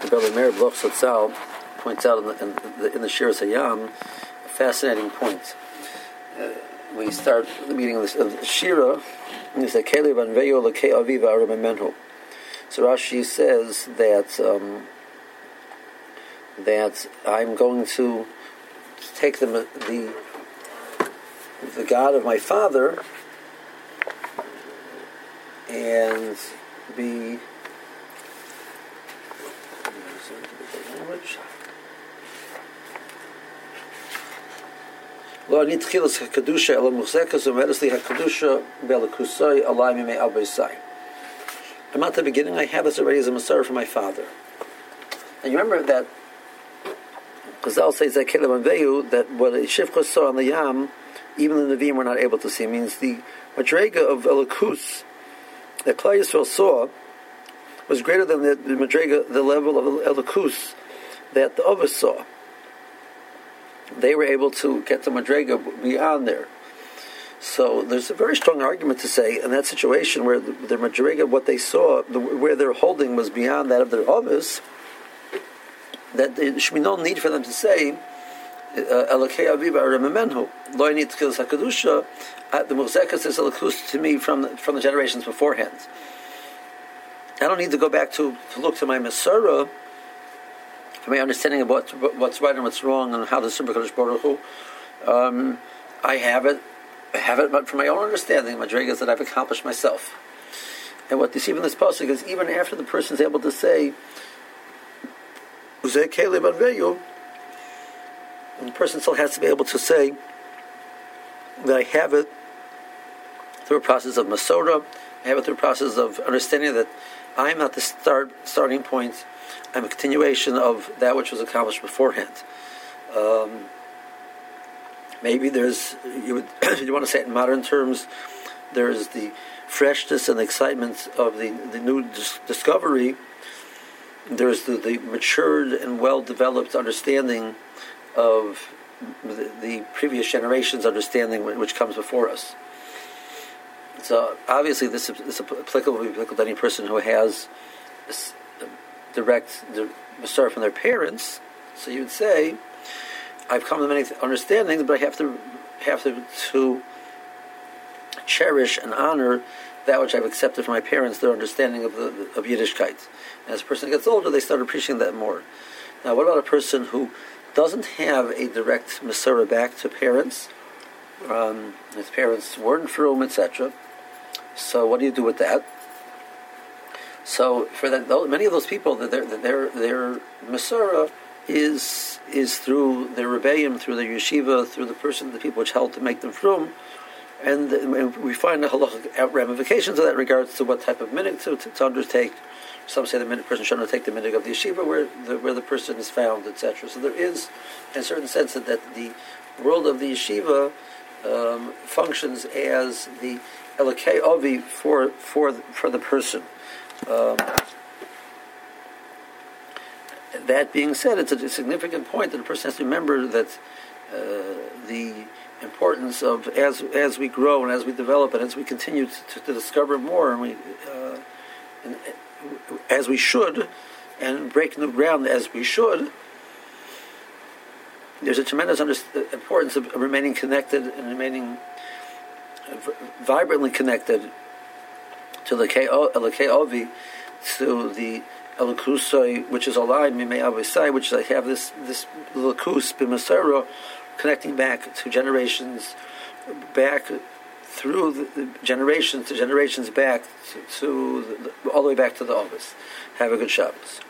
the Rebbe Meir Bloch Sotzal points out in the, in the, in the Shir Sayam a fascinating point. Uh, we start the meeting of, this, of Shira, and he said, Kelev Anveyo Lekei Aviva Menhu. So Rashi says that um, that I'm going to take the, the the God of my father and be פירוש? לא אני תחילס הקדושה אלא מוחזקס, זאת אומרת לי הקדושה בלכוסוי עלי מימי אבויסי. I'm at the beginning, I have this already as a Messiah for my father. And you remember that Chazal says that and Veyu, that what Shifcha saw on the Yam, even the Nevi'im were not able to see. It means the Madrega of Elikus that Klai Yisrael saw was greater than the, the Madrega, the level of Elikus that the others saw. They were able to get the Madrega beyond there. So there's a very strong argument to say in that situation where the, the Madriga, what they saw, the, where their holding was beyond that of their others, that there should be no need for them to say, uh, Elokei Aviva Remamenhu, Lo need to kill Sakadusha, uh, the Muzeka says Elokus to me from from the generations beforehand. I don't need to go back to, to look to my Masurah for my understanding of what, what's right and what's wrong and how to serve Kadosh Baruch Hu. Um, I have it I have it but from my own understanding, madrigas that I've accomplished myself. And what you see in this pasuk is even after the person is able to say, the person still has to be able to say that I have it through a process of masora, I have it through a process of understanding that I'm not the start starting point. I'm a continuation of that which was accomplished beforehand. Um, maybe there's you would you want to say it in modern terms there's the freshness and excitement of the, the new dis- discovery there's the, the matured and well developed understanding of the, the, previous generation's understanding which comes before us so obviously this is, applicable, applicable to any person who has direct the from their parents so you would say I've come to many understandings, but I have to have to, to cherish and honor that which I've accepted from my parents, their understanding of the of Yiddishkeit. And as a person gets older, they start appreciating that more. Now, what about a person who doesn't have a direct Masurah back to parents? Um, his parents weren't from, etc. So, what do you do with that? So, for that, many of those people, that their their their Masurah is is through the rebellion, through the yeshiva, through the person, the people which helped to make them from, and, and we find the halachic ramifications of that regards to what type of minhag to, to, to, undertake. Some say the minhag person should undertake the minhag of the yeshiva where the, where the person is found, etc. So there is, in a certain sense, that, that the world of the yeshiva um, functions as the elokei ovi for for for the person. Um, that being said, it's a significant point that a person has to remember that uh, the importance of as as we grow and as we develop and as we continue to, to discover more and we uh, and, as we should and break new ground as we should. There's a tremendous under- importance of remaining connected and remaining vibrantly connected to the Keovi, to the Elokusoi, which is alive, Mimei Avosai, which I have this this Lakus Bimasero connecting back to generations, back through the, generations to generations back to, to the, all the way back to the office. Have a good Shabbos.